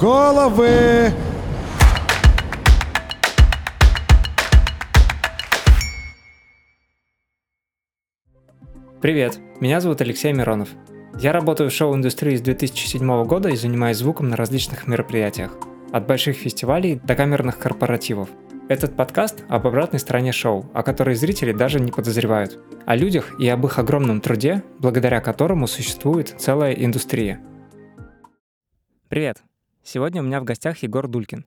Головы! Привет, меня зовут Алексей Миронов. Я работаю в шоу-индустрии с 2007 года и занимаюсь звуком на различных мероприятиях. От больших фестивалей до камерных корпоративов. Этот подкаст об обратной стороне шоу, о которой зрители даже не подозревают. О людях и об их огромном труде, благодаря которому существует целая индустрия. Привет! Сегодня у меня в гостях Егор Дулькин,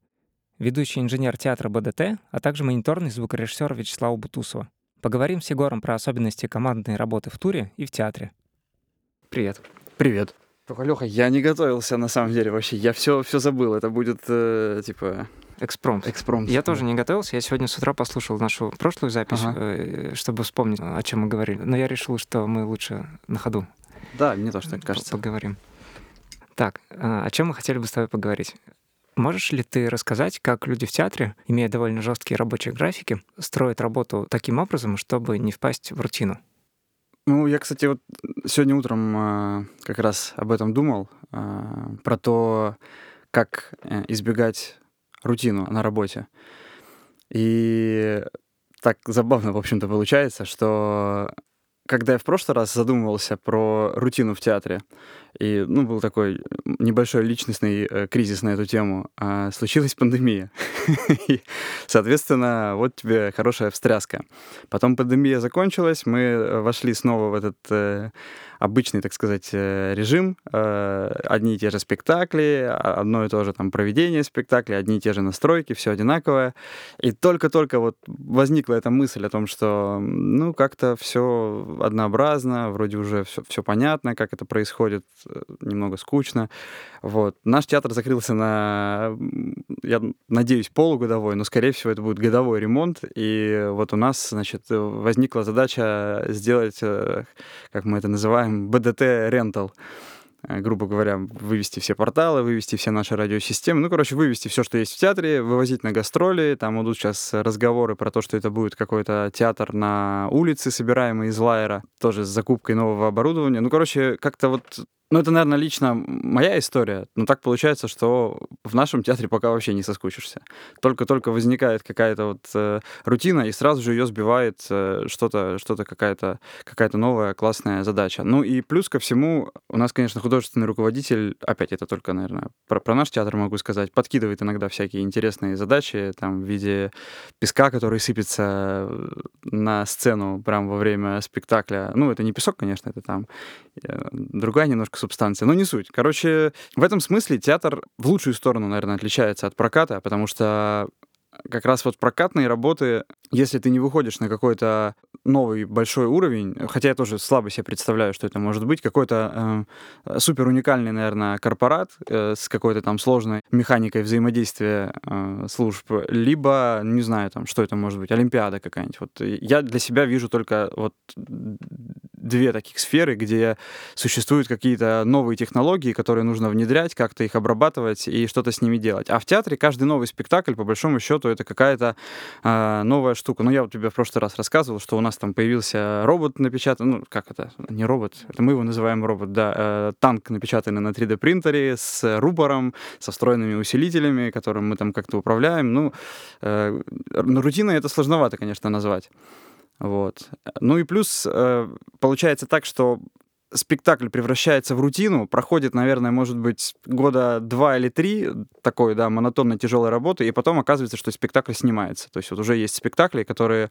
ведущий инженер театра БДТ, а также мониторный звукорежиссер Вячеслава Бутусова. Поговорим с Егором про особенности командной работы в туре и в театре. Привет. Привет. Только, Леха, я не готовился на самом деле вообще. Я все, все забыл. Это будет э, типа Экспромт. экспромт. Я тоже не готовился. Я сегодня с утра послушал нашу прошлую запись, Ага. э, чтобы вспомнить, о чем мы говорили. Но я решил, что мы лучше на ходу Да, мне тоже так кажется. поговорим. Так, а, о чем мы хотели бы с тобой поговорить? Можешь ли ты рассказать, как люди в театре, имея довольно жесткие рабочие графики, строят работу таким образом, чтобы не впасть в рутину? Ну, я, кстати, вот сегодня утром э, как раз об этом думал, э, про то, как э, избегать рутину на работе. И так забавно, в общем-то, получается, что когда я в прошлый раз задумывался про рутину в театре, и, ну, был такой небольшой личностный э, кризис на эту тему, а, случилась пандемия. И, соответственно, вот тебе хорошая встряска. Потом пандемия закончилась, мы э, вошли снова в этот э, обычный, так сказать, э, режим. Э, одни и те же спектакли, а- одно и то же там проведение спектаклей, одни и те же настройки, все одинаковое. И только-только вот возникла эта мысль о том, что, ну, как-то все однообразно, вроде уже все, понятно, как это происходит, немного скучно. Вот. Наш театр закрылся на, я надеюсь, полугодовой, но, скорее всего, это будет годовой ремонт. И вот у нас, значит, э, возникла задача сделать, э, как мы это называем, БДТ рентал э, грубо говоря, вывести все порталы, вывести все наши радиосистемы. Ну, короче, вывести все, что есть в театре, вывозить на гастроли. Там идут сейчас разговоры про то, что это будет какой-то театр на улице, собираемый из лайера, тоже с закупкой нового оборудования. Ну, короче, как-то вот ну, это, наверное, лично моя история, но так получается, что в нашем театре пока вообще не соскучишься. Только-только возникает какая-то вот э, рутина, и сразу же ее сбивает э, что-то, что-то какая-то, какая-то новая классная задача. Ну и плюс ко всему, у нас, конечно, художественный руководитель, опять это только, наверное, про, про наш театр могу сказать, подкидывает иногда всякие интересные задачи, там, в виде песка, который сыпется э, на сцену прямо во время спектакля. Ну, это не песок, конечно, это там другая немножко субстанция, но не суть. Короче, в этом смысле театр в лучшую сторону, наверное, отличается от проката, потому что как раз вот прокатные работы, если ты не выходишь на какой-то новый большой уровень, хотя я тоже слабо себе представляю, что это может быть, какой-то э, супер уникальный, наверное, корпорат э, с какой-то там сложной механикой взаимодействия э, служб, либо, не знаю, там, что это может быть, Олимпиада какая-нибудь. Вот я для себя вижу только вот две таких сферы, где существуют какие-то новые технологии, которые нужно внедрять, как-то их обрабатывать и что-то с ними делать. А в театре каждый новый спектакль, по большому счету, это какая-то э, новая штука. Ну, я вот тебе в прошлый раз рассказывал, что у нас там появился робот напечатанный, ну, как это, не робот, это мы его называем робот, да, э, танк напечатанный на 3D-принтере с рупором, со встроенными усилителями, которым мы там как-то управляем. Ну, э, ну, рутиной это сложновато, конечно, назвать. Вот. Ну и плюс э, получается так, что спектакль превращается в рутину, проходит, наверное, может быть, года два или три такой, да, монотонной тяжелой работы, и потом оказывается, что спектакль снимается. То есть вот уже есть спектакли, которые,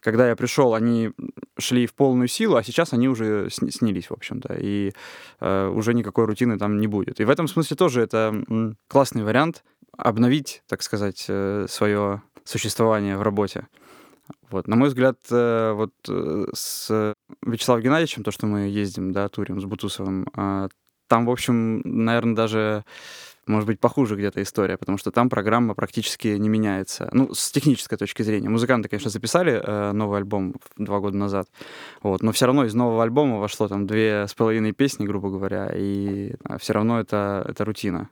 когда я пришел, они шли в полную силу, а сейчас они уже снились, в общем-то, и э, уже никакой рутины там не будет. И в этом смысле тоже это классный вариант обновить, так сказать, свое существование в работе. Вот, на мой взгляд, э, вот э, с Вячеславом Геннадьевичем, то, что мы ездим, да, турим с Бутусовым, а, там, в общем, наверное, даже может быть, похуже где-то история, потому что там программа практически не меняется. Ну, с технической точки зрения. Музыканты, конечно, записали э, новый альбом два года назад, вот, но все равно из нового альбома вошло там две с половиной песни, грубо говоря, и все равно это, это рутина,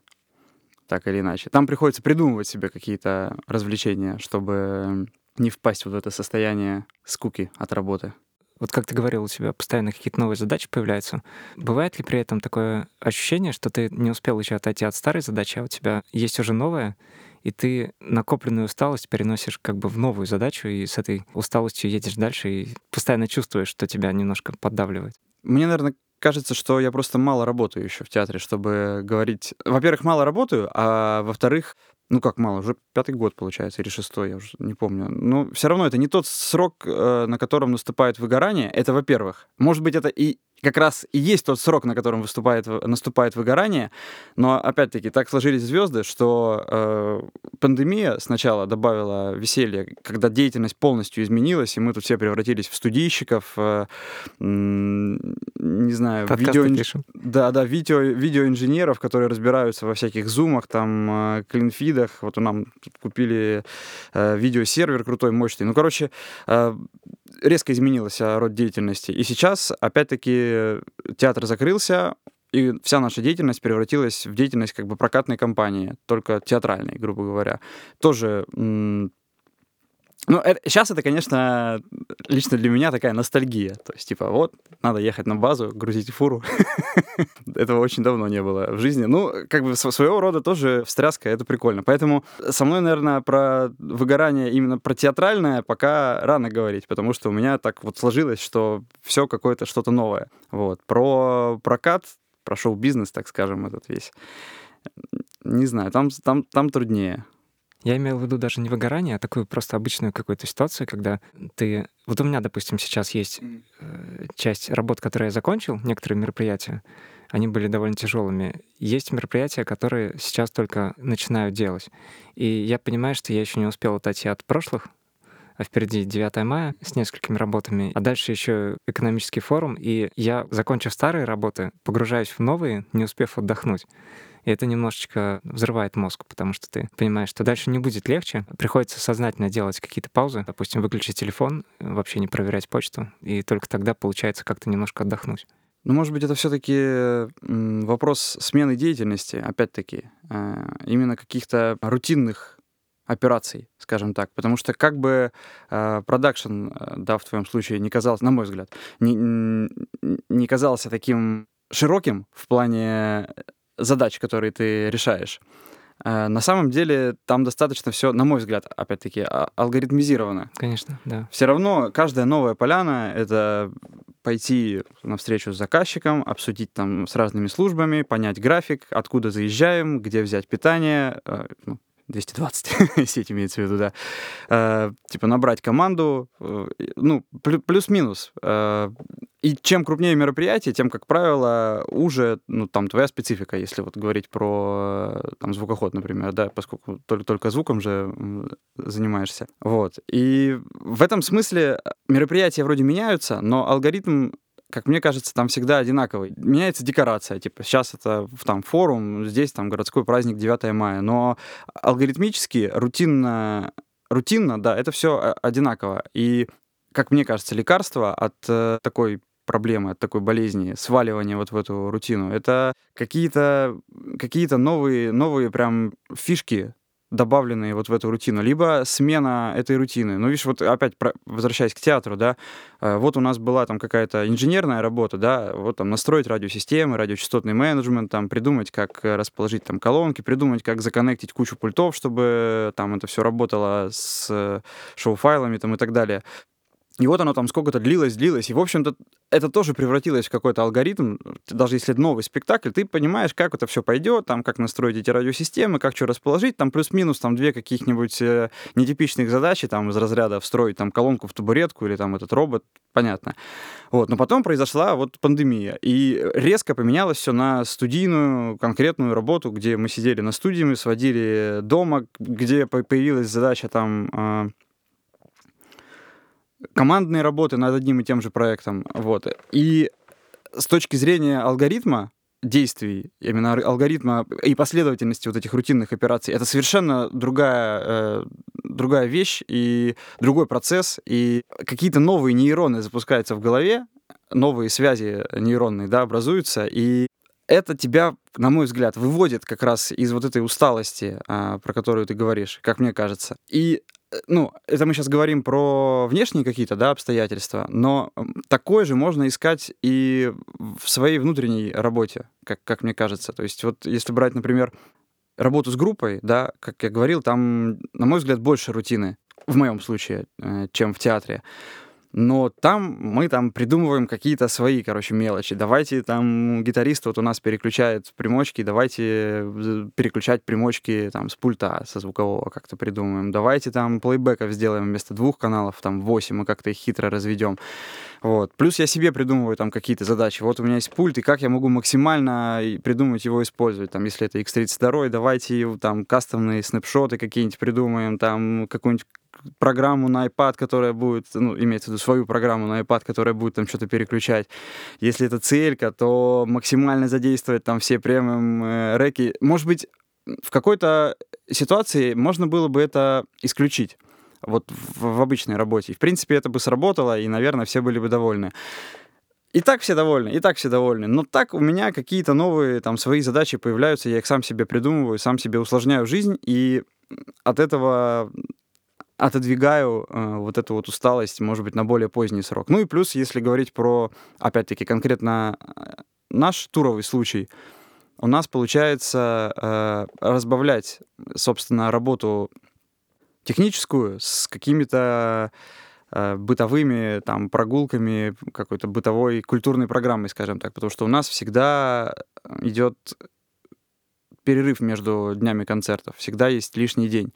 так или иначе. Там приходится придумывать себе какие-то развлечения, чтобы не впасть вот в это состояние скуки от работы. вот как ты говорил, у тебя постоянно какие-то новые задачи появляются. Бывает ли при этом такое ощущение, что ты не успел еще отойти от старой задачи, а у тебя есть уже новая, и ты накопленную усталость переносишь как бы в новую задачу, и с этой усталостью едешь дальше, и постоянно чувствуешь, что тебя немножко поддавливает. Мне, наверное, кажется, что я просто мало работаю еще в театре, чтобы говорить... Во-первых, мало работаю, а во-вторых, ну как мало, уже пятый год получается, или шестой, я уже не помню. Но все равно это не тот срок, э, на котором наступает выгорание. Это во-первых. Может быть, это и как раз и есть тот срок, на котором выступает, наступает выгорание. Но опять-таки так сложились звезды, что э, пандемия сначала добавила веселье, когда деятельность полностью изменилась, и мы тут все превратились в студийщиков, э, не знаю, видео... Да, да, видео, видеоинженеров, которые разбираются во всяких зумах, там, э, клинфидах. Вот у нам купили э, видеосервер крутой, мощный. Ну, короче, э, резко изменился род деятельности. И сейчас, опять-таки, театр закрылся, и вся наша деятельность превратилась в деятельность как бы прокатной компании, только театральной, грубо говоря. Тоже ну, это, сейчас это, конечно, лично для меня такая ностальгия. То есть, типа, вот, надо ехать на базу, грузить фуру. Этого очень давно не было в жизни. Ну, как бы своего рода тоже встряска, это прикольно. Поэтому со мной, наверное, про выгорание именно про театральное пока рано говорить, потому что у меня так вот сложилось, что все какое-то что-то новое. Вот. Про прокат, про шоу-бизнес, так скажем, этот весь. Не знаю, там, там, там труднее. Я имел в виду даже не выгорание, а такую просто обычную какую-то ситуацию, когда ты... Вот у меня, допустим, сейчас есть э, часть работ, которые я закончил, некоторые мероприятия, они были довольно тяжелыми. Есть мероприятия, которые сейчас только начинаю делать. И я понимаю, что я еще не успел отойти от прошлых, а впереди 9 мая с несколькими работами, а дальше еще экономический форум, и я, закончив старые работы, погружаюсь в новые, не успев отдохнуть. И это немножечко взрывает мозг, потому что ты понимаешь, что дальше не будет легче. Приходится сознательно делать какие-то паузы, допустим, выключить телефон, вообще не проверять почту, и только тогда получается как-то немножко отдохнуть. Ну, может быть, это все-таки вопрос смены деятельности, опять-таки, э, именно каких-то рутинных операций, скажем так, потому что как бы э, продакшн, э, да, в твоем случае не казался, на мой взгляд, не, не казался таким широким в плане задач, которые ты решаешь. Э, на самом деле там достаточно все, на мой взгляд, опять-таки, а, алгоритмизировано. Конечно, да. Все равно каждая новая поляна — это пойти на встречу с заказчиком, обсудить там с разными службами, понять график, откуда заезжаем, где взять питание, э, ну, 220 сеть имеется в виду, да. Э, типа набрать команду, э, ну, плюс-минус. Э, и чем крупнее мероприятие, тем, как правило, уже, ну, там, твоя специфика, если вот говорить про, там, звукоход, например, да, поскольку только, только звуком же занимаешься. Вот. И в этом смысле мероприятия вроде меняются, но алгоритм как мне кажется, там всегда одинаковый. Меняется декорация, типа сейчас это там форум, здесь там городской праздник 9 мая, но алгоритмически, рутинно, рутинно, да, это все одинаково. И, как мне кажется, лекарство от э, такой проблемы, от такой болезни, сваливания вот в эту рутину, это какие-то какие новые, новые прям фишки, добавленные вот в эту рутину, либо смена этой рутины. Ну, видишь, вот опять про, возвращаясь к театру, да, э, вот у нас была там какая-то инженерная работа, да, вот там настроить радиосистемы, радиочастотный менеджмент, там придумать, как расположить там колонки, придумать, как законнектить кучу пультов, чтобы там это все работало с э, шоу-файлами там и так далее. И вот оно там сколько-то длилось, длилось. И, в общем-то, это тоже превратилось в какой-то алгоритм. Даже если новый спектакль, ты понимаешь, как это все пойдет, там, как настроить эти радиосистемы, как что расположить. Там плюс-минус там две каких-нибудь э, нетипичных задачи, там, из разряда встроить там колонку в табуретку или там этот робот, понятно. Вот. Но потом произошла вот пандемия. И резко поменялось все на студийную конкретную работу, где мы сидели на студии, мы сводили дома, где появилась задача там э, командные работы над одним и тем же проектом. Вот. И с точки зрения алгоритма действий, именно алгоритма и последовательности вот этих рутинных операций, это совершенно другая, э, другая вещь и другой процесс, и какие-то новые нейроны запускаются в голове, новые связи нейронные, да, образуются, и это тебя, на мой взгляд, выводит как раз из вот этой усталости, а, про которую ты говоришь, как мне кажется. И ну, это мы сейчас говорим про внешние какие-то, да, обстоятельства, но такое же можно искать и в своей внутренней работе, как, как мне кажется. То есть вот если брать, например, работу с группой, да, как я говорил, там, на мой взгляд, больше рутины, в моем случае, э, чем в театре но там мы там придумываем какие-то свои, короче, мелочи. Давайте там гитарист вот у нас переключает примочки, давайте э, переключать примочки там с пульта, со звукового как-то придумаем. Давайте там плейбеков сделаем вместо двух каналов, там восемь, мы как-то их хитро разведем. Вот. Плюс я себе придумываю там какие-то задачи. Вот у меня есть пульт, и как я могу максимально придумать его использовать. Там, если это X32, давайте там кастомные снапшоты какие-нибудь придумаем, там какую-нибудь программу на iPad, которая будет, ну, имеется в виду свою программу на iPad, которая будет там что-то переключать. Если это целька, то максимально задействовать там все премиум э, реки. Может быть, в какой-то ситуации можно было бы это исключить вот в, в обычной работе. В принципе, это бы сработало, и, наверное, все были бы довольны. И так все довольны, и так все довольны. Но так у меня какие-то новые там свои задачи появляются, я их сам себе придумываю, сам себе усложняю жизнь, и от этого отодвигаю э, вот эту вот усталость, может быть, на более поздний срок. Ну и плюс, если говорить про, опять-таки, конкретно э, наш туровый случай, у нас получается э, разбавлять, собственно, работу техническую с какими-то э, бытовыми там прогулками, какой-то бытовой культурной программой, скажем так, потому что у нас всегда идет перерыв между днями концертов, всегда есть лишний день.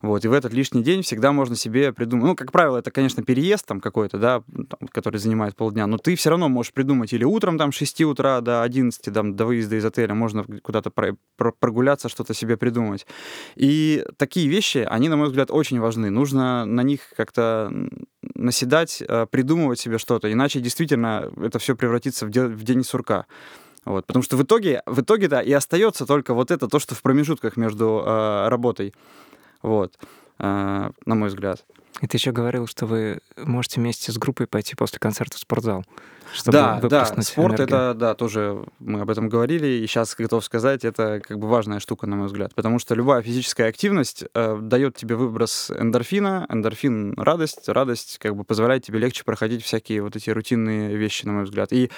Вот, и в этот лишний день всегда можно себе придумать. Ну, как правило, это, конечно, переезд там какой-то, да, там, который занимает полдня, но ты все равно можешь придумать или утром там с 6 утра до 11, там, до выезда из отеля можно куда-то про про прогуляться, что-то себе придумать. И такие вещи, они, на мой взгляд, очень важны. Нужно на них как-то наседать, э, придумывать себе что-то, иначе действительно это все превратится в, в день сурка. Вот, потому что в итоге, в итоге-то и остается только вот это, то, что в промежутках между э, работой. Вот, э, на мой взгляд. И ты еще говорил, что вы можете вместе с группой пойти после концерта в спортзал. Чтобы да, да, спорт энергию. это, да, тоже мы об этом говорили, и сейчас готов сказать, это как бы важная штука, на мой взгляд, потому что любая физическая активность э, дает тебе выброс эндорфина, эндорфин — радость, радость как бы позволяет тебе легче проходить всякие вот эти рутинные вещи, на мой взгляд. И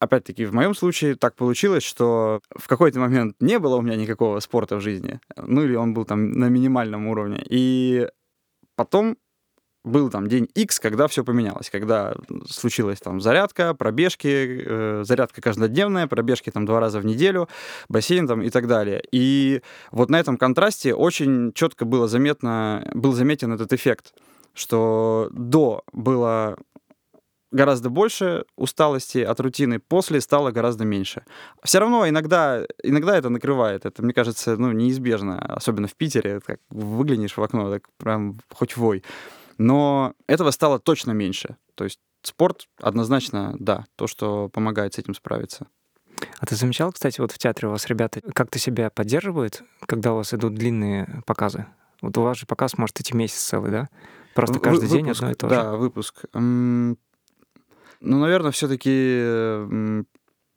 опять-таки в моем случае так получилось, что в какой-то момент не было у меня никакого спорта в жизни, ну или он был там на минимальном уровне, и потом был там день X, когда все поменялось, когда случилась там зарядка, пробежки, э, зарядка каждодневная, пробежки там два раза в неделю, бассейн там и так далее. И вот на этом контрасте очень четко было заметно, был заметен этот эффект, что до было гораздо больше усталости от рутины, после стало гораздо меньше. Все равно иногда, иногда это накрывает, это, мне кажется, ну, неизбежно, особенно в Питере, как выглянешь в окно, так прям хоть вой. Но этого стало точно меньше. То есть спорт однозначно, да, то, что помогает с этим справиться. А ты замечал, кстати, вот в театре у вас ребята как-то себя поддерживают, когда у вас идут длинные показы? Вот у вас же показ может идти месяц целый, да? Просто каждый выпуск, день одно и то же. Да, выпуск. Ну, наверное, все-таки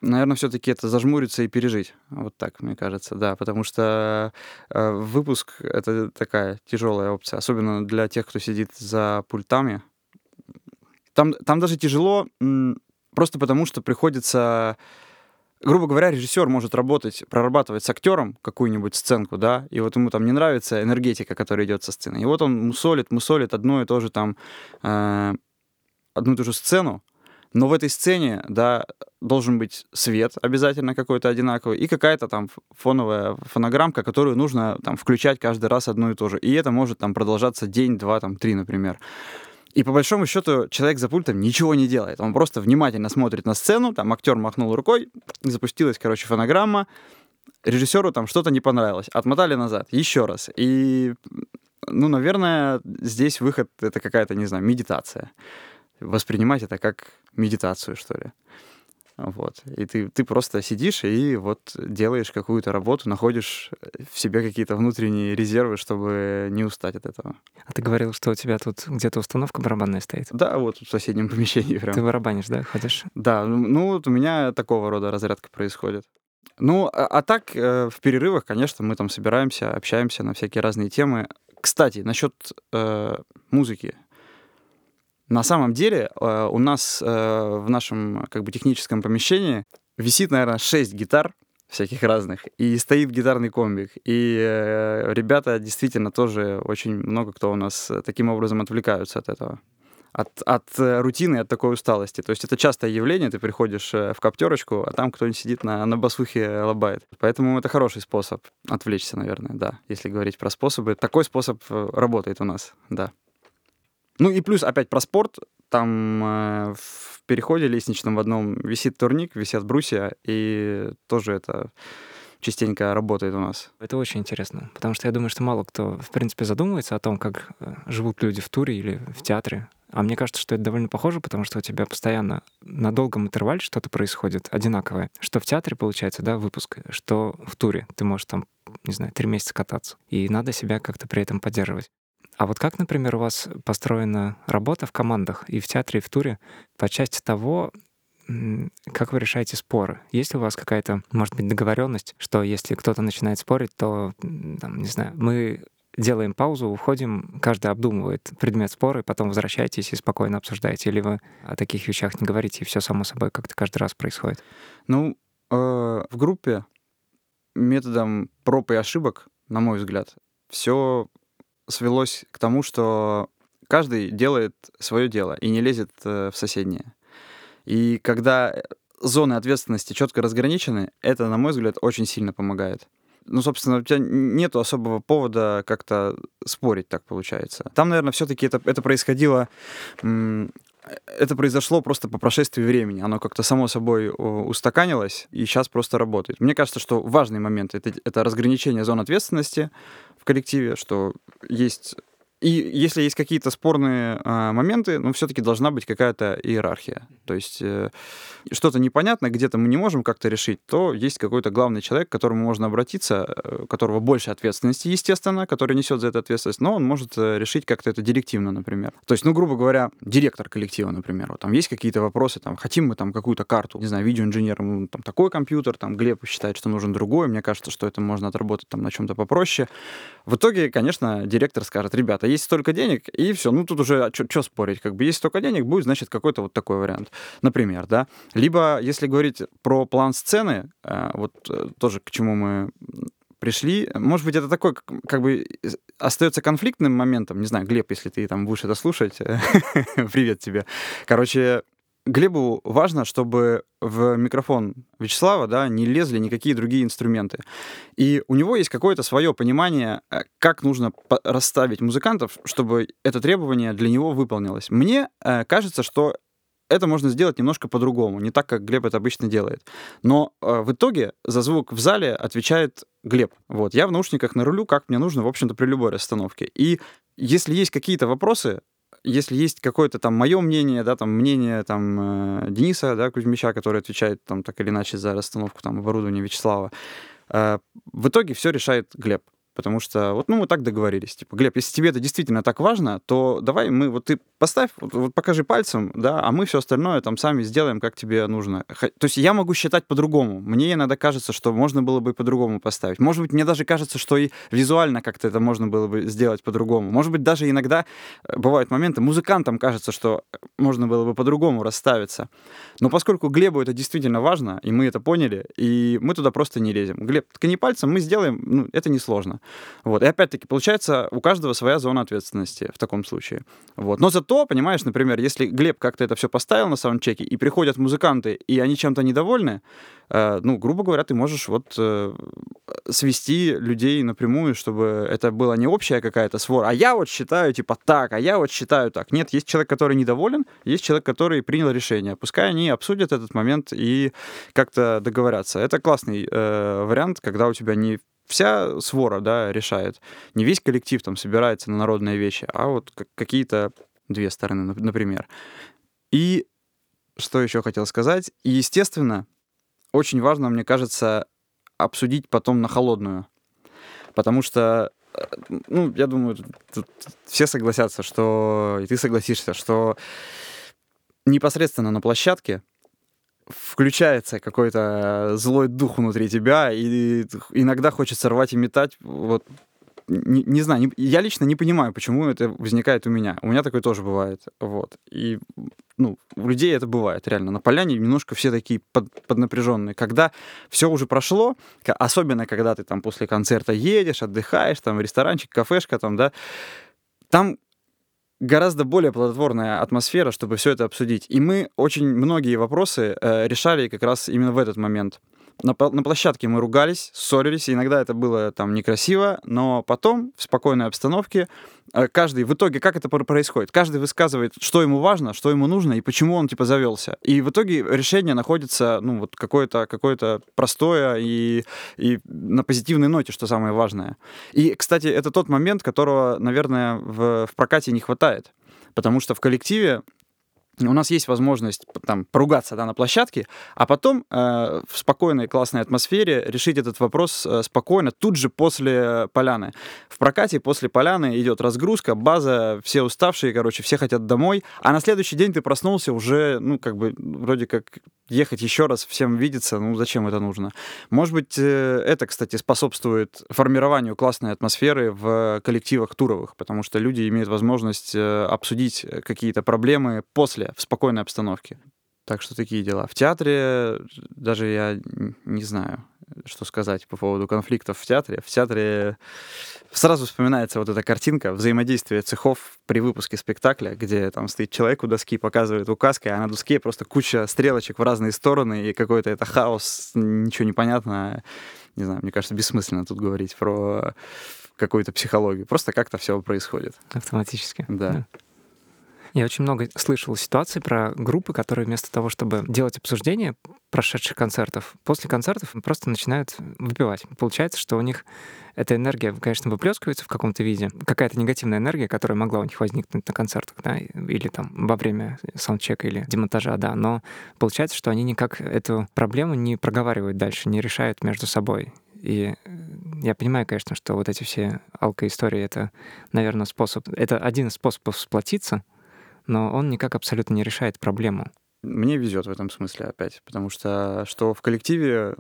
наверное, все-таки это зажмуриться и пережить. Вот так, мне кажется, да. Потому что э, выпуск — это такая тяжелая опция, особенно для тех, кто сидит за пультами. Там, там даже тяжело просто потому, что приходится грубо говоря, режиссер может работать, прорабатывать с актером какую-нибудь сценку, да, и вот ему там не нравится энергетика, которая идет со сцены. И вот он мусолит, мусолит одно и то же там, э, одну и ту же сцену, но в этой сцене, да, должен быть свет обязательно какой-то одинаковый и какая-то там фоновая фонограммка, которую нужно там включать каждый раз одно и то же. И это может там продолжаться день, два, там, три, например. И по большому счету человек за пультом ничего не делает. Он просто внимательно смотрит на сцену, там актер махнул рукой, запустилась, короче, фонограмма, режиссеру там что-то не понравилось, отмотали назад, еще раз. И, ну, наверное, здесь выход — это какая-то, не знаю, медитация воспринимать это как медитацию, что ли. Вот. И ты, ты просто сидишь и вот делаешь какую-то работу, находишь в себе какие-то внутренние резервы, чтобы не устать от этого. А ты говорил, что у тебя тут где-то установка барабанная стоит? Да, вот в соседнем помещении прям. Ты барабанишь, да, ходишь? Да, ну, ну вот у меня такого рода разрядка происходит. Ну, а, а так, э, в перерывах, конечно, мы там собираемся, общаемся на всякие разные темы. Кстати, насчет э, музыки. На самом деле э, у нас э, в нашем как бы техническом помещении висит, наверное, 6 гитар всяких разных, и стоит гитарный комбик. И э, ребята действительно тоже очень много кто у нас таким образом отвлекаются от этого от, от рутины, от такой усталости. То есть это частое явление, ты приходишь в коптерочку, а там кто-нибудь сидит на, на басухе лобает. Поэтому это хороший способ отвлечься, наверное, да. Если говорить про способы, такой способ работает у нас, да. Ну и плюс опять про спорт. Там э, в переходе лестничном в одном висит турник, висят брусья, и тоже это частенько работает у нас. Это очень интересно, потому что я думаю, что мало кто, в принципе, задумывается о том, как живут люди в туре или в театре. А мне кажется, что это довольно похоже, потому что у тебя постоянно на долгом интервале что-то происходит одинаковое. Что в театре получается, да, выпуск, что в туре. Ты можешь там, не знаю, три месяца кататься. И надо себя как-то при этом поддерживать. А вот как, например, у вас построена работа в командах и в театре, и в туре по части того, как вы решаете споры? Есть ли у вас какая-то, может быть, договоренность, что если кто-то начинает спорить, то, там, не знаю, мы делаем паузу, уходим, каждый обдумывает предмет спора, и потом возвращаетесь и спокойно обсуждаете, или вы о таких вещах не говорите, и все само собой как-то каждый раз происходит? Ну, э, в группе методом проб и ошибок, на мой взгляд, все свелось к тому, что каждый делает свое дело и не лезет э, в соседнее. И когда зоны ответственности четко разграничены, это, на мой взгляд, очень сильно помогает ну, собственно, у тебя нет особого повода как-то спорить, так получается. Там, наверное, все-таки это, это происходило это произошло просто по прошествии времени. Оно как-то само собой устаканилось и сейчас просто работает. Мне кажется, что важный момент это, это разграничение зон ответственности коллективе, что есть и если есть какие-то спорные э, моменты, ну, все-таки должна быть какая-то иерархия. То есть э, что-то непонятно, где-то мы не можем как-то решить, то есть какой-то главный человек, к которому можно обратиться, э, у которого больше ответственности, естественно, который несет за это ответственность, но он может э, решить как-то это директивно, например. То есть, ну, грубо говоря, директор коллектива, например, вот, там есть какие-то вопросы, там, хотим мы там какую-то карту, не знаю, видеоинженер, ну, там такой компьютер, там Глеб считает, что нужен другой, мне кажется, что это можно отработать там на чем-то попроще. В итоге, конечно, директор скажет, ребята, есть столько денег, и все. Ну, тут уже, а что спорить? Как бы есть столько денег, будет, значит, какой-то вот такой вариант, например, да. Либо, если говорить про план сцены, э, вот э, тоже к чему мы пришли. Может быть, это такой, как бы, остается конфликтным моментом. Не знаю, Глеб, если ты там будешь это слушать, привет тебе. Короче, Глебу важно, чтобы в микрофон Вячеслава да, не лезли никакие другие инструменты. И у него есть какое-то свое понимание, э, как нужно расставить музыкантов, чтобы это требование для него выполнилось. Мне э, кажется, что это можно сделать немножко по-другому, не так, как Глеб это обычно делает. Но э, в итоге за звук в зале отвечает Глеб. Вот. Я в наушниках на рулю, как мне нужно, в общем-то, при любой расстановке. И если есть какие-то вопросы, если есть какое-то там мое мнение, да, там мнение там э, Дениса, да, Кузьмича, который отвечает там так или иначе за расстановку там оборудования Вячеслава, э, в итоге все решает Глеб. Потому что, вот, ну, мы так договорились. Типа, Глеб, если тебе это действительно так важно, то давай мы, вот ты поставь, вот, вот покажи пальцем, да, а мы все остальное там сами сделаем, как тебе нужно. То есть я могу считать по-другому. Мне иногда кажется, что можно было бы по-другому поставить. Может быть, мне даже кажется, что и визуально как-то это можно было бы сделать по-другому. Может быть, даже иногда э, бывают моменты, музыкантам кажется, что можно было бы по-другому расставиться. Но поскольку Глебу это действительно важно, и мы это поняли, и мы туда просто не лезем. Глеб, ткани пальцем, мы сделаем, ну, это несложно. Вот. И опять-таки, получается, у каждого своя зона ответственности в таком случае. Вот. Но зато, понимаешь, например, если Глеб как-то это все поставил на саундчеке, и приходят музыканты, и они чем-то недовольны, э, ну, грубо говоря, ты можешь вот э, свести людей напрямую, чтобы это была не общая какая-то свора, а я вот считаю типа так, а я вот считаю так. Нет, есть человек, который недоволен, есть человек, который принял решение. Пускай они обсудят этот момент и как-то договорятся. Это классный э, вариант, когда у тебя не вся свора, да, решает. Не весь коллектив там собирается на народные вещи, а вот какие-то две стороны, например. И что еще хотел сказать? И, естественно, очень важно, мне кажется, обсудить потом на холодную. Потому что, э, ну, я думаю, тут все согласятся, что, и ты согласишься, что непосредственно на площадке включается какой-то злой дух внутри тебя, и иногда хочется рвать и метать вот не, не знаю, не, я лично не понимаю, почему это возникает у меня. У меня такое тоже бывает. Вот. И ну, у людей это бывает, реально. На поляне немножко все такие под, поднапряженные. Когда все уже прошло, особенно когда ты там после концерта едешь, отдыхаешь, там ресторанчик, кафешка, там, да, там гораздо более плодотворная атмосфера, чтобы все это обсудить. И мы очень многие вопросы э, решали как раз именно в этот момент на, на площадке мы ругались, ссорились, иногда это было там некрасиво, но потом в спокойной обстановке э, каждый, в итоге, как это происходит? Каждый высказывает, что ему важно, что ему нужно и почему он, типа, завелся. И в итоге решение находится, ну, вот какое-то какое простое и, и на позитивной ноте, что самое важное. И, кстати, это тот момент, которого, наверное, в, в прокате не хватает. Потому что в коллективе у нас есть возможность там поругаться да, на площадке, а потом э, в спокойной классной атмосфере решить этот вопрос э, спокойно, тут же после поляны. В прокате после поляны идет разгрузка, база, все уставшие, короче, все хотят домой, а на следующий день ты проснулся уже, ну, как бы, вроде как ехать еще раз, всем видеться, ну, зачем это нужно? Может быть, э, это, кстати, способствует формированию классной атмосферы в коллективах туровых, потому что люди имеют возможность э, обсудить какие-то проблемы после в спокойной обстановке. Так что такие дела. В театре даже я не знаю, что сказать по поводу конфликтов в театре. В театре сразу вспоминается вот эта картинка взаимодействия цехов при выпуске спектакля, где там стоит человек у доски, показывает указкой, а на доске просто куча стрелочек в разные стороны, и какой-то это хаос, ничего не понятно. Не знаю, мне кажется, бессмысленно тут говорить про какую-то психологию. Просто как-то все происходит. Автоматически. Да. да. Я очень много слышал ситуаций про группы, которые вместо того, чтобы делать обсуждение прошедших концертов, после концертов просто начинают выпивать. Получается, что у них эта энергия, конечно, выплескивается в каком-то виде, какая-то негативная энергия, которая могла у них возникнуть на концертах, да, или там во время саундчека или демонтажа, да, но получается, что они никак эту проблему не проговаривают дальше, не решают между собой. И я понимаю, конечно, что вот эти все алкоистории — это, наверное, способ... Это один из способов сплотиться — но он никак абсолютно не решает проблему. Мне везет в этом смысле опять, потому что что в коллективе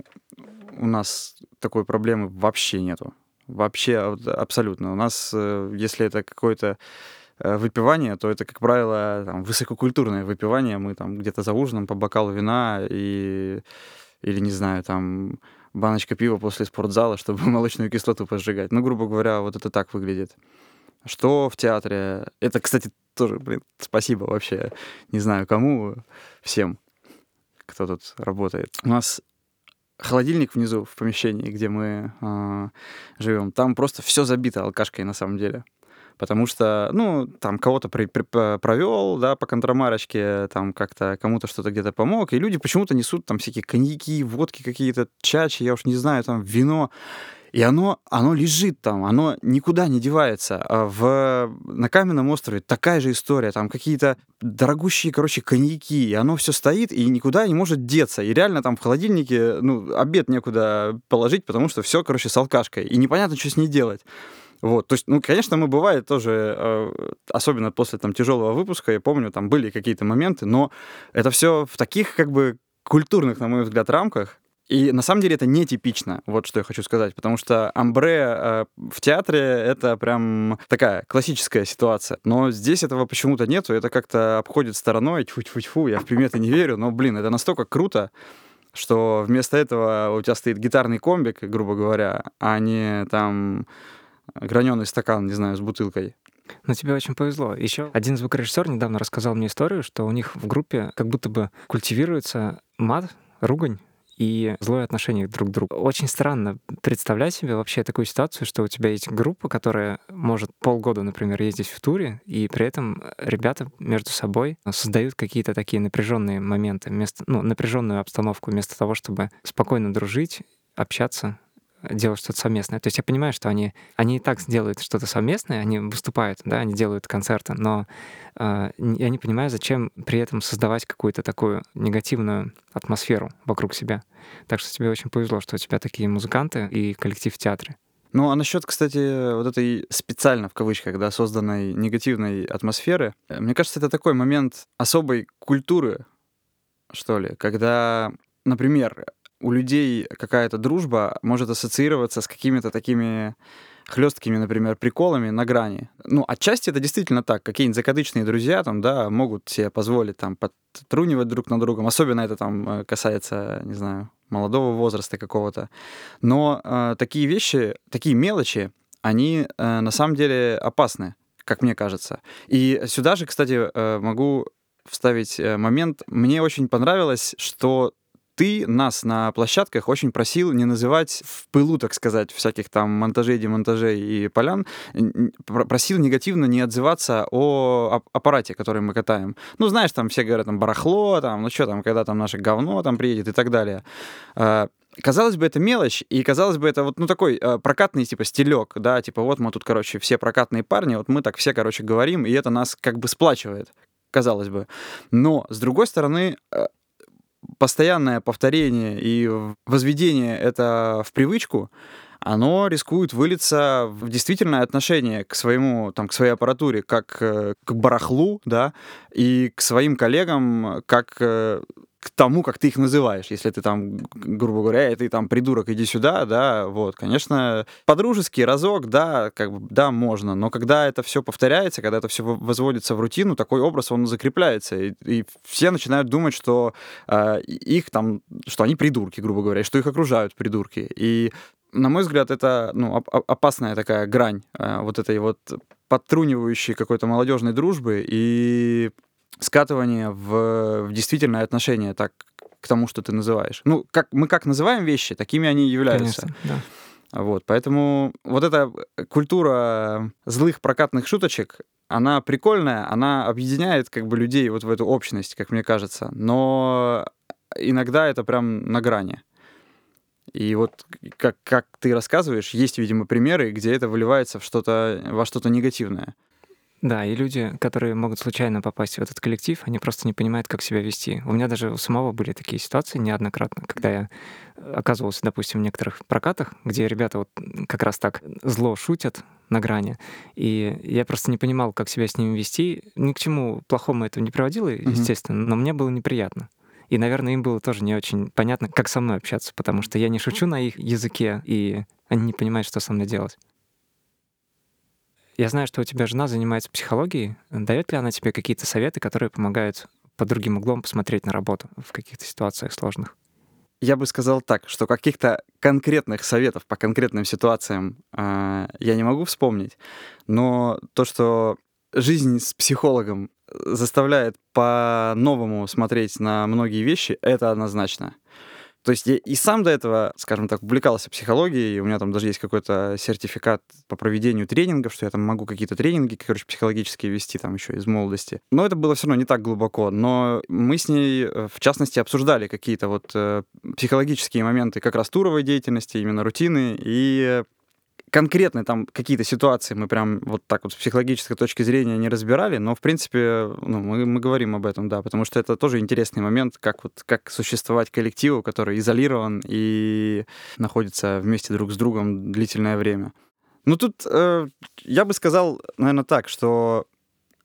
у нас такой проблемы вообще нету. Вообще абсолютно. У нас, э, если это какое-то э, выпивание, то это, как правило, там, высококультурное выпивание. Мы там где-то за ужином по бокалу вина и или, не знаю, там баночка пива после спортзала, чтобы молочную кислоту пожигать. Ну, грубо говоря, вот это так выглядит. Что в театре? Это, кстати, тоже, блин, спасибо вообще. Не знаю кому, всем, кто тут работает. У нас холодильник внизу в помещении, где мы э, живем, там просто все забито алкашкой на самом деле. Потому что, ну, там кого-то при, при, провел, да, по контрамарочке, там как-то кому-то что-то где-то помог, и люди почему-то несут там всякие коньяки, водки какие-то, чачи, я уж не знаю, там вино. И оно, оно лежит там, оно никуда не девается. А в, на Каменном острове такая же история. Там какие-то дорогущие, короче, коньяки. И оно все стоит и никуда не может деться. И реально там в холодильнике, ну, обед некуда положить, потому что все, короче, с алкашкой. И непонятно, что с ней делать. Вот, то есть, ну, конечно, мы бывает тоже, э, особенно после там тяжелого выпуска, я помню, там были какие-то моменты, но это все в таких как бы культурных, на мой взгляд, рамках, и на самом деле это нетипично, вот что я хочу сказать, потому что амбре э, в театре это прям такая классическая ситуация. Но здесь этого почему-то нету, это как-то обходит стороной, тьфу-тьфу-тьфу, я в приметы не верю, но, блин, это настолько круто, что вместо этого у тебя стоит гитарный комбик, грубо говоря, а не там граненый стакан, не знаю, с бутылкой. Но тебе очень повезло. Еще один звукорежиссер недавно рассказал мне историю, что у них в группе как будто бы культивируется мат, ругань, и злое отношение друг к другу. Очень странно представлять себе вообще такую ситуацию, что у тебя есть группа, которая может полгода, например, ездить в туре, и при этом ребята между собой создают какие-то такие напряженные моменты, вместо, ну, напряженную обстановку, вместо того, чтобы спокойно дружить, общаться делать что-то совместное. То есть я понимаю, что они, они и так сделают что-то совместное, они выступают, да, они делают концерты, но э, я не понимаю, зачем при этом создавать какую-то такую негативную атмосферу вокруг себя. Так что тебе очень повезло, что у тебя такие музыканты и коллектив в театре. Ну, а насчет, кстати, вот этой специально, в кавычках, да, созданной негативной атмосферы, мне кажется, это такой момент особой культуры, что ли, когда, например, у людей какая-то дружба может ассоциироваться с какими-то такими хлесткими, например, приколами на грани. Ну, отчасти это действительно так. Какие-нибудь закадычные друзья там, да, могут себе позволить там подтрунивать друг на другом. Особенно это там э, касается, не знаю, молодого возраста какого-то. Но э, такие вещи, такие мелочи, они э, на самом деле опасны, как мне кажется. И сюда же, кстати, э, могу вставить э, момент. Мне очень понравилось, что ты нас на площадках очень просил не называть в пылу, так сказать, всяких там монтажей, демонтажей и полян, просил негативно не отзываться о аппарате, который мы катаем. Ну, знаешь, там все говорят, там, барахло, там, ну что там, когда там наше говно там приедет и так далее. А, казалось бы, это мелочь, и казалось бы, это вот, ну, такой э, прокатный, типа, стилек, да, типа, вот мы тут, короче, все прокатные парни, вот мы так все, короче, говорим, и это нас как бы сплачивает, казалось бы. Но, с другой стороны, э, постоянное повторение и возведение это в привычку, оно рискует вылиться в действительное отношение к своему, там, к своей аппаратуре, как э, к барахлу, да, и к своим коллегам, как э, к тому, как ты их называешь. Если ты там, грубо говоря, ты там придурок, иди сюда, да, вот, конечно, по-дружески разок, да, как бы, да, можно, но когда это все повторяется, когда это все возводится в рутину, такой образ, он закрепляется, и, и все начинают думать, что э, их там, что они придурки, грубо говоря, что их окружают придурки. И на мой взгляд, это ну, опасная такая грань э, вот этой вот подтрунивающей какой-то молодежной дружбы и скатывание в, в действительное отношение так к тому, что ты называешь. Ну, как, мы как называем вещи, такими они являются. Конечно, да. Вот, поэтому вот эта культура злых прокатных шуточек, она прикольная, она объединяет как бы людей вот в эту общность, как мне кажется, но иногда это прям на грани. И вот как, как ты рассказываешь, есть, видимо, примеры, где это выливается в что-то, во что-то негативное. Да, и люди, которые могут случайно попасть в этот коллектив, они просто не понимают, как себя вести. У меня даже у самого были такие ситуации неоднократно, когда я оказывался, допустим, в некоторых прокатах, где ребята вот как раз так зло шутят на грани, и я просто не понимал, как себя с ними вести. Ни к чему плохому это не приводило, естественно, но мне было неприятно. И, наверное, им было тоже не очень понятно, как со мной общаться, потому что я не шучу на их языке, и они не понимают, что со мной делать. Я знаю, что у тебя жена занимается психологией. Дает ли она тебе какие-то советы, которые помогают под другим углом посмотреть на работу в каких-то ситуациях сложных? Я бы сказал так, что каких-то конкретных советов по конкретным ситуациям э, я не могу вспомнить, но то, что жизнь с психологом заставляет по-новому смотреть на многие вещи, это однозначно. То есть я и сам до этого, скажем так, увлекался психологией, и у меня там даже есть какой-то сертификат по проведению тренингов, что я там могу какие-то тренинги, короче, психологические вести там еще из молодости. Но это было все равно не так глубоко. Но мы с ней, э, в частности, обсуждали какие-то вот э, психологические моменты как раз туровой деятельности, именно рутины, и конкретно там какие-то ситуации мы прям вот так вот с психологической точки зрения не разбирали, но, в принципе, ну, мы, мы говорим об этом, да, потому что это тоже интересный момент, как вот как существовать коллективу, который изолирован и находится вместе друг с другом длительное время. Ну, тут э, я бы сказал, наверное, так, что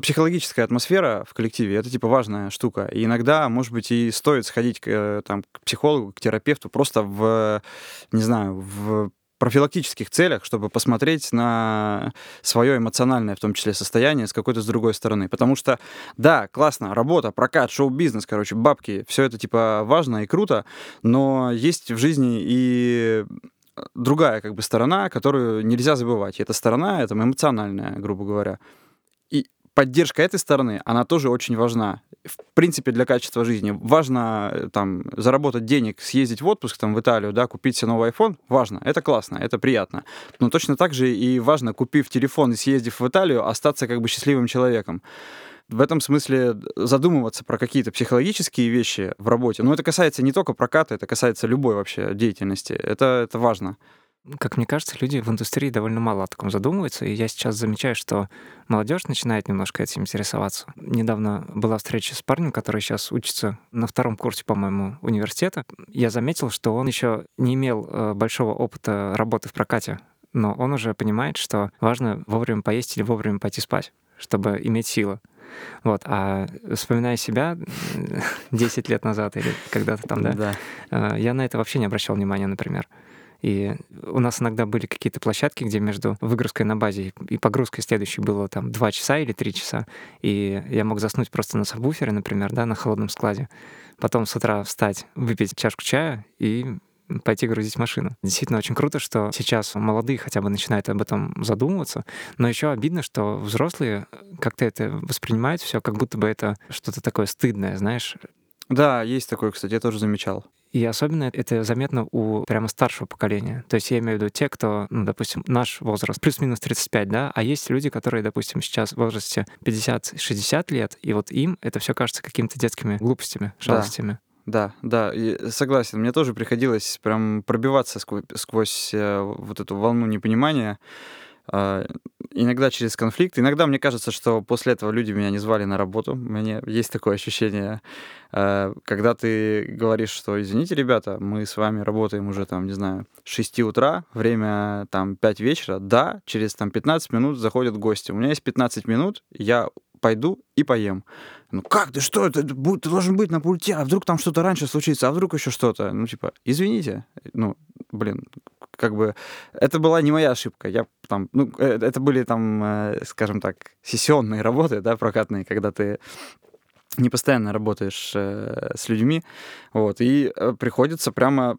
психологическая атмосфера в коллективе это типа важная штука. И иногда, может быть, и стоит сходить к, э, там, к психологу, к терапевту просто в, не знаю, в профилактических целях, чтобы посмотреть на свое эмоциональное, в том числе, состояние с какой-то с другой стороны. Потому что, да, классно, работа, прокат, шоу-бизнес, короче, бабки, все это, типа, важно и круто, но есть в жизни и другая, как бы, сторона, которую нельзя забывать. И эта сторона, это эмоциональная, грубо говоря поддержка этой стороны, она тоже очень важна. В принципе, для качества жизни. Важно э, там заработать денег, съездить в отпуск там, в Италию, да, купить себе новый iPhone. Важно, это классно, это приятно. Но точно так же и важно, купив телефон и съездив в Италию, остаться как бы счастливым человеком. В этом смысле задумываться про какие-то психологические вещи в работе. Но это касается не только проката, это касается любой вообще деятельности. Это, это важно как мне кажется, люди в индустрии довольно мало о таком задумываются, и я сейчас замечаю, что молодежь начинает немножко этим интересоваться. Недавно была встреча с парнем, который сейчас учится на втором курсе, по-моему, университета. Я заметил, что он еще не имел э, большого опыта работы в прокате, но он уже понимает, что важно вовремя поесть или вовремя пойти спать, чтобы иметь силы. Вот. А вспоминая себя 10 лет назад или когда-то там, да, да, э, я на это вообще не обращал внимания, например. И у нас иногда были какие-то площадки, где между выгрузкой на базе и погрузкой следующей было там 2 часа или 3 часа. И я мог заснуть просто на сабвуфере, например, да, на холодном складе. Потом с утра встать, выпить чашку чая и пойти грузить машину. Действительно очень круто, что сейчас молодые хотя бы начинают об этом задумываться, но еще обидно, что взрослые как-то это воспринимают все, как будто бы это что-то такое стыдное, знаешь. Да, есть такое, кстати, я тоже замечал. И особенно это заметно у прямо старшего поколения. То есть я имею в виду те, кто, ну, допустим, наш возраст, плюс-минус 35, да, а есть люди, которые, допустим, сейчас в возрасте 50-60 лет, и вот им это все кажется какими-то детскими глупостями, шалостями. Да, да, и согласен. Мне тоже приходилось прям пробиваться сквозь, сквозь э, вот эту волну непонимания. Э, иногда через конфликт. Иногда мне кажется, что после этого люди меня не звали на работу. У меня есть такое ощущение, э, когда ты говоришь, что извините, ребята, мы с вами работаем уже там, не знаю, с 6 утра, время там 5 вечера. Да, через там 15 минут заходят гости. У меня есть 15 минут, я пойду и поем. Ну как ты, что, ты, ты должен быть на пульте, а вдруг там что-то раньше случится, а вдруг еще что-то. Ну типа, извините, ну, блин, как бы это была не моя ошибка. Я там, ну, э, это были там, э, скажем так, сессионные работы, да, прокатные, когда ты не постоянно работаешь э, с людьми, вот, и э, приходится прямо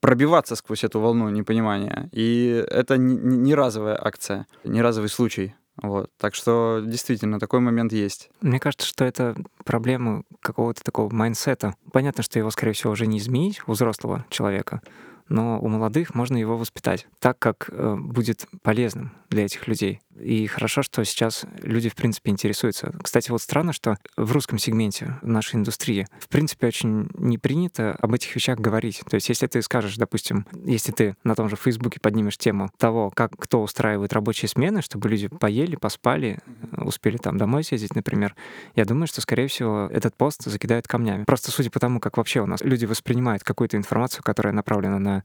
пробиваться сквозь эту волну непонимания. И это не, не разовая акция, не разовый случай. Вот. Так что действительно такой момент есть. Мне кажется, что это проблема какого-то такого майнсета. Понятно, что его, скорее всего, уже не изменить у взрослого человека, но у молодых можно его воспитать так, как э, будет полезным для этих людей. И хорошо, что сейчас люди, в принципе, интересуются. Кстати, вот странно, что в русском сегменте нашей индустрии, в принципе, очень не принято об этих вещах говорить. То есть, если ты скажешь, допустим, если ты на том же Фейсбуке поднимешь тему того, как кто устраивает рабочие смены, чтобы люди поели, поспали, успели там домой съездить, например, я думаю, что, скорее всего, этот пост закидают камнями. Просто судя по тому, как вообще у нас люди воспринимают какую-то информацию, которая направлена на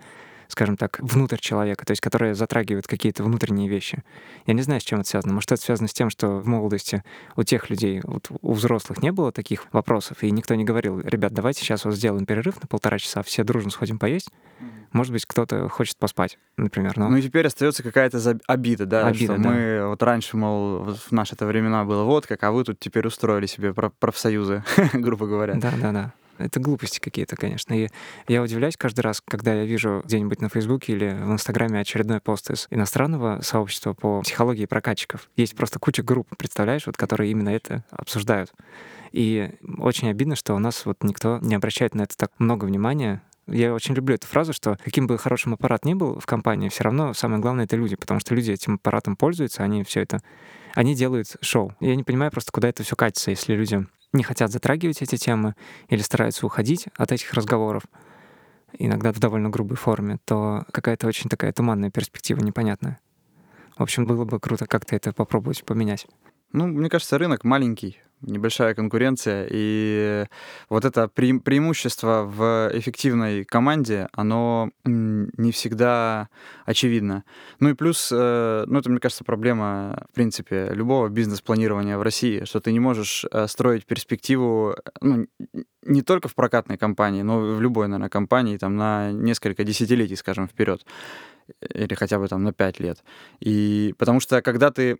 скажем так, внутрь человека, то есть которые затрагивают какие-то внутренние вещи. Я не знаю, с чем это связано. Может, это связано с тем, что в молодости у тех людей, вот у взрослых не было таких вопросов, и никто не говорил, ребят, давайте сейчас вот сделаем перерыв на полтора часа, все дружно сходим поесть. Может быть, кто-то хочет поспать, например. Но... Ну и теперь остается какая-то обида, да, обида, что да. мы вот раньше, мол, вот в наши-то времена было вот как, а вы тут теперь устроили себе профсоюзы, грубо говоря. Да, да, да. Это глупости какие-то, конечно. И я удивляюсь каждый раз, когда я вижу где-нибудь на Фейсбуке или в Инстаграме очередной пост из иностранного сообщества по психологии прокатчиков. Есть просто куча групп, представляешь, вот, которые именно это обсуждают. И очень обидно, что у нас вот никто не обращает на это так много внимания, я очень люблю эту фразу, что каким бы хорошим аппарат ни был в компании, все равно самое главное — это люди, потому что люди этим аппаратом пользуются, они все это, они делают шоу. Я не понимаю просто, куда это все катится, если люди не хотят затрагивать эти темы или стараются уходить от этих разговоров, иногда в довольно грубой форме, то какая-то очень такая туманная перспектива, непонятная. В общем, было бы круто как-то это попробовать поменять. Ну, мне кажется, рынок маленький, небольшая конкуренция, и вот это пре- преимущество в эффективной команде, оно не всегда очевидно. Ну и плюс, э, ну это, мне кажется, проблема, в принципе, любого бизнес-планирования в России, что ты не можешь э, строить перспективу, ну, не только в прокатной компании, но и в любой, наверное, компании, там, на несколько десятилетий, скажем, вперед или хотя бы там на пять лет. И потому что когда ты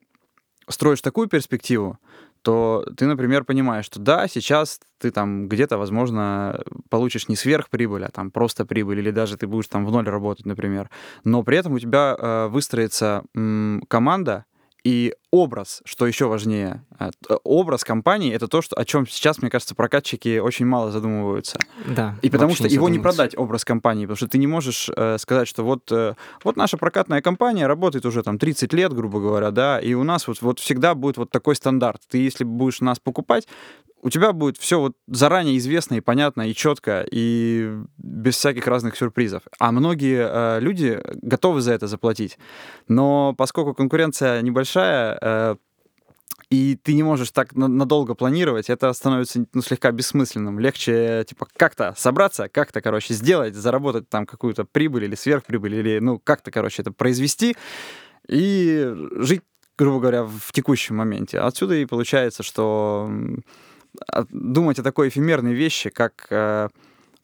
строишь такую перспективу, то ты, например, понимаешь, что да, сейчас ты там где-то, возможно, получишь не сверхприбыль, а там просто прибыль, или даже ты будешь там в ноль работать, например. Но при этом у тебя э, выстроится м, команда, и образ, что еще важнее, э, образ компании это то, что, о чем сейчас, мне кажется, прокатчики очень мало задумываются. Да. И потому что его не продать образ компании, потому что ты не можешь э, сказать, что вот, э, вот наша прокатная компания работает уже там 30 лет, грубо говоря, да, и у нас вот, вот всегда будет вот такой стандарт. Ты, если будешь нас покупать, у тебя будет все вот заранее известно и понятно, и четко, и без всяких разных сюрпризов. А многие э, люди готовы за это заплатить. Но поскольку конкуренция небольшая, э, и ты не можешь так надолго планировать, это становится ну, слегка бессмысленным. Легче, типа, как-то собраться, как-то, короче, сделать, заработать там какую-то прибыль или сверхприбыль, или, ну, как-то, короче, это произвести и жить, грубо говоря, в текущем моменте. Отсюда и получается, что думать о такой эфемерной вещи, как э,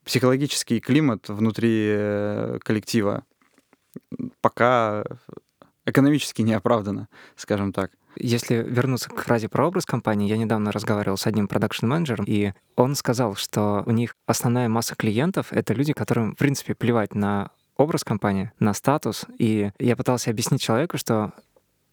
психологический климат внутри э, коллектива. пока экономически не оправдано, скажем так. Если вернуться к фразе про образ компании, я недавно разговаривал с одним продакшн-менеджером, и он сказал, что у них основная масса клиентов — это люди, которым, в принципе, плевать на образ компании, на статус. И я пытался объяснить человеку, что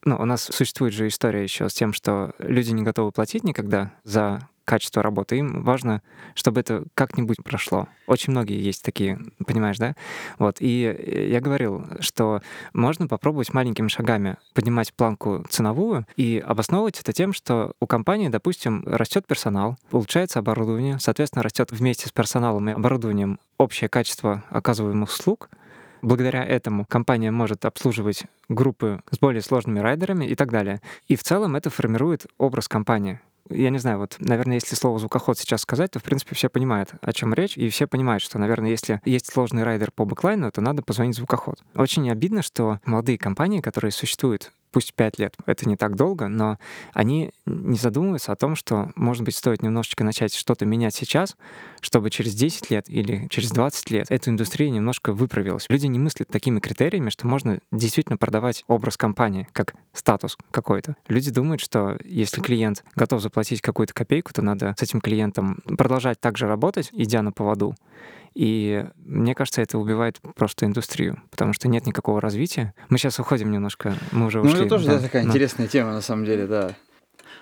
ну, у нас существует же история еще с тем, что люди не готовы платить никогда за качество работы. Им важно, чтобы это как-нибудь прошло. Очень многие есть такие, понимаешь, да? Вот. И я говорил, что можно попробовать маленькими шагами поднимать планку ценовую и обосновывать это тем, что у компании, допустим, растет персонал, улучшается оборудование, соответственно, растет вместе с персоналом и оборудованием общее качество оказываемых услуг, Благодаря этому компания может обслуживать группы с более сложными райдерами и так далее. И в целом это формирует образ компании я не знаю, вот, наверное, если слово звукоход сейчас сказать, то, в принципе, все понимают, о чем речь, и все понимают, что, наверное, если есть сложный райдер по бэклайну, то надо позвонить звукоход. Очень обидно, что молодые компании, которые существуют пусть 5 лет, это не так долго, но они не задумываются о том, что, может быть, стоит немножечко начать что-то менять сейчас, чтобы через 10 лет или через 20 лет эта индустрия немножко выправилась. Люди не мыслят такими критериями, что можно действительно продавать образ компании как статус какой-то. Люди думают, что если клиент готов заплатить какую-то копейку, то надо с этим клиентом продолжать также работать, идя на поводу. И мне кажется, это убивает просто индустрию, потому что нет никакого развития. Мы сейчас уходим немножко, мы уже ушли. Ну, это тоже да, такая но... интересная тема, на самом деле, да.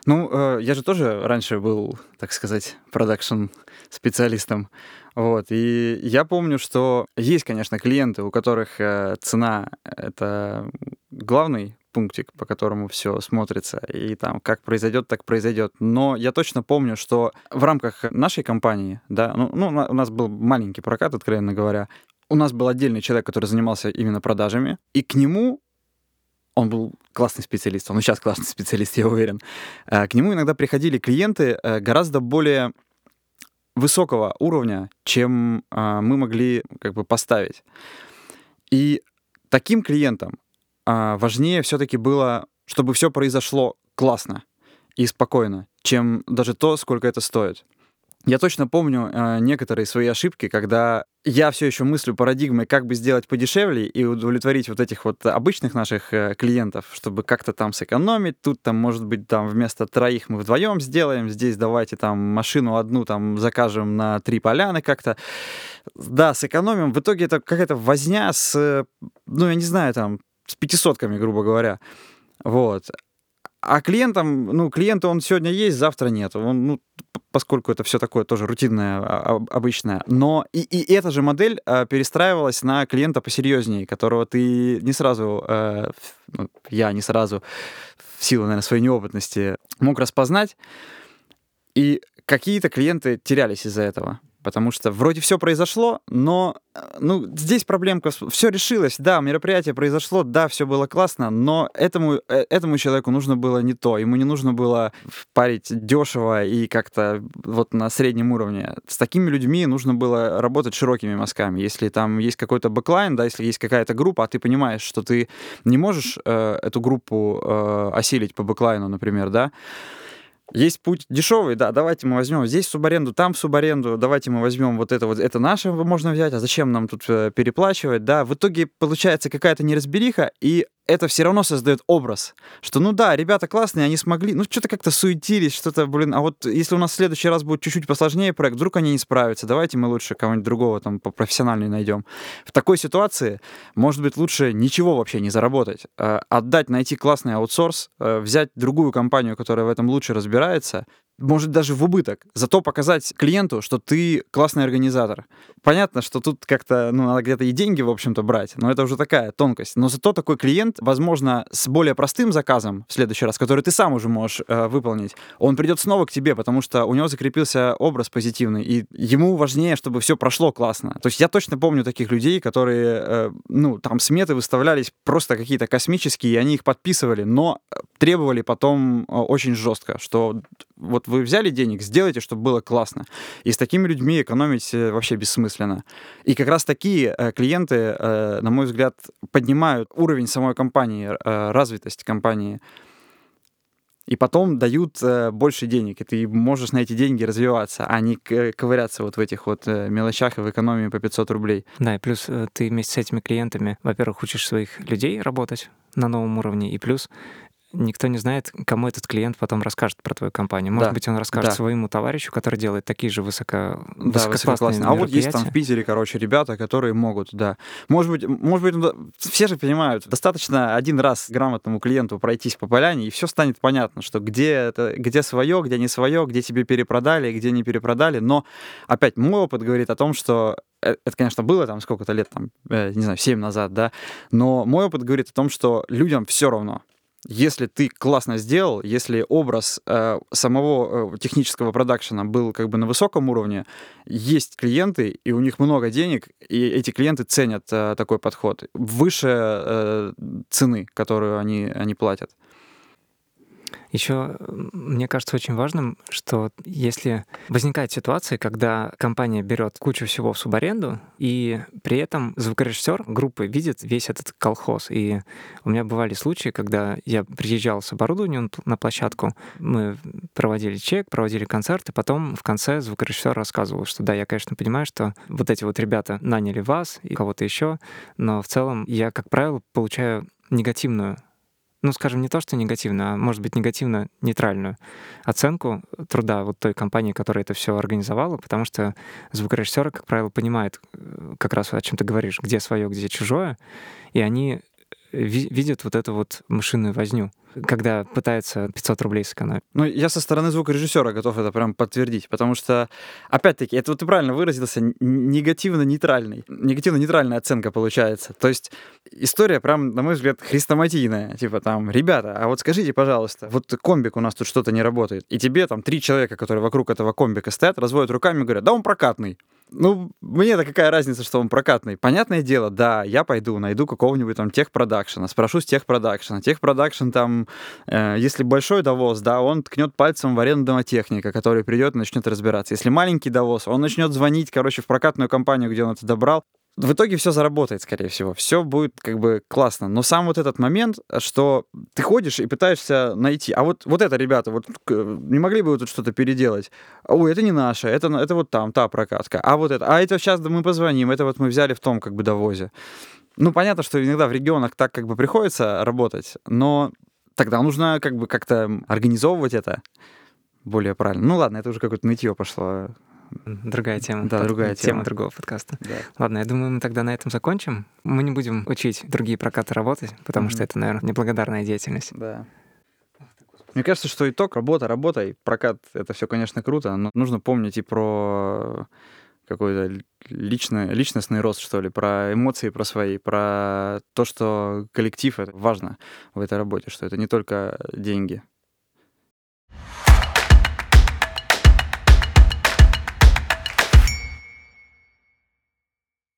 Ну, э, я же тоже раньше был, так сказать, продакшн-специалистом. Вот. И я помню, что есть, конечно, клиенты, у которых э, цена — это главный пунктик, по которому все смотрится, и там как произойдет, так произойдет. Но я точно помню, что в рамках нашей компании, да, ну, ну у нас был маленький прокат, откровенно говоря, у нас был отдельный человек, который занимался именно продажами, и к нему он был классный специалист, он сейчас классный специалист, я уверен. Э, к нему иногда приходили клиенты э, гораздо более высокого уровня, чем э, мы могли как бы поставить. И таким клиентам важнее все-таки было, чтобы все произошло классно и спокойно, чем даже то, сколько это стоит. Я точно помню э, некоторые свои ошибки, когда я все еще мыслю парадигмой, как бы сделать подешевле и удовлетворить вот этих вот обычных наших э, клиентов, чтобы как-то там сэкономить. Тут там, может быть, там вместо троих мы вдвоем сделаем, здесь давайте там машину одну там закажем на три поляны как-то. Да, сэкономим. В итоге это какая-то возня с, ну, я не знаю, там, с пятисотками, грубо говоря. Вот. А клиентам, ну, клиенту он сегодня есть, завтра нет. Он, ну, поскольку это все такое тоже рутинное, а, обычное. Но и, и эта же модель э, перестраивалась на клиента посерьезнее, которого ты не сразу, э, ну, я не сразу, в силу, наверное, своей неопытности, мог распознать. И какие-то клиенты терялись из-за этого потому что вроде все произошло, но э, ну, здесь проблемка, все решилось, да, мероприятие произошло, да, все было классно, но этому, э, этому человеку нужно было не то, ему не нужно было парить дешево и как-то вот на среднем уровне. С такими людьми нужно было работать широкими мазками. Если там есть какой-то backline, да, если есть какая-то группа, а ты понимаешь, что ты не можешь э, эту группу э, осилить по бэклайну, например, да, есть путь дешевый, да, давайте мы возьмем здесь субаренду, там субаренду, давайте мы возьмем вот это вот, это наше можно взять, а зачем нам тут э, переплачивать, да. В итоге получается какая-то неразбериха, и это все равно создает образ, что ну да, ребята классные, они смогли, ну что-то как-то суетились, что-то, блин, а вот если у нас в следующий раз будет чуть-чуть посложнее проект, вдруг они не справятся, давайте мы лучше кого-нибудь другого там по профессиональней найдем. В такой ситуации, может быть, лучше ничего вообще не заработать, а отдать, найти классный аутсорс, э, взять другую компанию, которая в этом лучше разбирается, может даже в убыток. Зато показать клиенту, что ты классный организатор. Понятно, что тут как-то, ну, надо где-то и деньги, в общем-то, брать, но это уже такая тонкость. Но зато такой клиент, возможно, с более простым заказом в следующий раз, который ты сам уже можешь э, выполнить, он придет снова к тебе, потому что у него закрепился образ позитивный, и ему важнее, чтобы все прошло классно. То есть я точно помню таких людей, которые, э, ну, там сметы выставлялись просто какие-то космические, и они их подписывали, но требовали потом э, очень жестко, что вот вы взяли денег, сделайте, чтобы было классно. И с такими людьми экономить э, вообще бессмысленно. И как раз такие э, клиенты, э, на мой взгляд, поднимают уровень самой компании, развитость компании. и потом дают больше денег, и ты можешь на эти деньги развиваться, а не ковыряться вот в этих вот мелочах и в экономии по 500 рублей. Да, и плюс ты вместе с этими клиентами, во-первых, учишь своих людей работать на новом уровне, и плюс никто не знает, кому этот клиент потом расскажет про твою компанию. Может Да, быть, он расскажет да. своему товарищу, который делает такие же высоко... Да, высококлассные. А вот есть там в. Питере, короче, ребята, которые могут, да. Может быть, может быть, ну все же понимают, достаточно один раз грамотному клиенту пройтись по поляне, и все станет понятно, что где это, где свое, где не свое, где тебе перепродали, где не перепродали. Но опять мой опыт говорит о том, что э, это, конечно, было там сколько-то лет, там, э, не знаю, 7 назад, да, но мой опыт говорит о том, что людям все равно. Если ты классно сделал, если образ э, самого э, технического продакшена был как бы на высоком уровне, есть клиенты, и у них много денег, и эти клиенты ценят э, такой подход выше э, цены, которую они, они платят. Еще мне кажется очень важным, что если возникает ситуация, когда компания берет кучу всего в субаренду, и при этом звукорежиссер группы видит весь этот колхоз. И у меня бывали случаи, когда я приезжал с оборудованием на площадку, мы проводили чек, проводили концерт, и потом в конце звукорежиссер рассказывал, что да, я, конечно, понимаю, что вот эти вот ребята наняли вас и кого-то еще, но в целом я, как правило, получаю негативную ну, скажем, не то, что негативную, а может быть негативно-нейтральную оценку труда вот той компании, которая это все организовала, потому что звукорежиссеры, как правило, понимают э, как раз о чем ты говоришь, где свое, где чужое, и они ви- видят вот эту вот мышиную возню, когда пытаются 500 рублей сэкономить. Ну, я со стороны звукорежиссера готов это прям подтвердить, потому что, опять-таки, это вот ты правильно выразился, негативно-нейтральный. Негативно-нейтральная оценка получается. То есть история прям, на мой взгляд, хрестоматийная. Типа там, ребята, а вот скажите, пожалуйста, вот комбик у нас тут что-то не работает, и тебе там три человека, которые вокруг этого комбика стоят, разводят руками и говорят, да он прокатный. Ну, мне-то какая разница, что он прокатный? Понятное дело, да, я пойду, найду какого-нибудь там техпродакшена, спрошу с техпродакшена. Техпродакшн там, э, если большой довоз, да, он ткнет пальцем в аренду домотехника, который придет и начнет разбираться. Если маленький довоз, он начнет звонить, короче, в прокатную компанию, где он это добрал. В итоге все заработает, скорее всего. Все будет как бы классно. Но сам вот этот момент, что ты ходишь и пытаешься найти. А вот, вот это, ребята, вот не могли бы вы тут что-то переделать? Ой, это не наше, это, это вот там, та прокатка. А вот это, а это сейчас мы позвоним, это вот мы взяли в том как бы довозе. Ну, понятно, что иногда в регионах так как бы приходится работать, но тогда нужно как бы как-то организовывать это более правильно. Ну ладно, это уже какое-то нытье пошло. Другая тема. Да, Под- другая Тема тема. другого подкаста. Да. Ладно, я думаю, мы тогда на этом закончим. Мы не будем учить другие прокаты работать, потому что Мгм. это, наверное, неблагодарная деятельность. Да. Мне кажется, что итог работа, работа и прокат это все, конечно, круто, но нужно помнить и про какой-то личный, личностный рост, что ли, про эмоции, про свои, про то, что коллектив это важно в этой работе, что это не только деньги.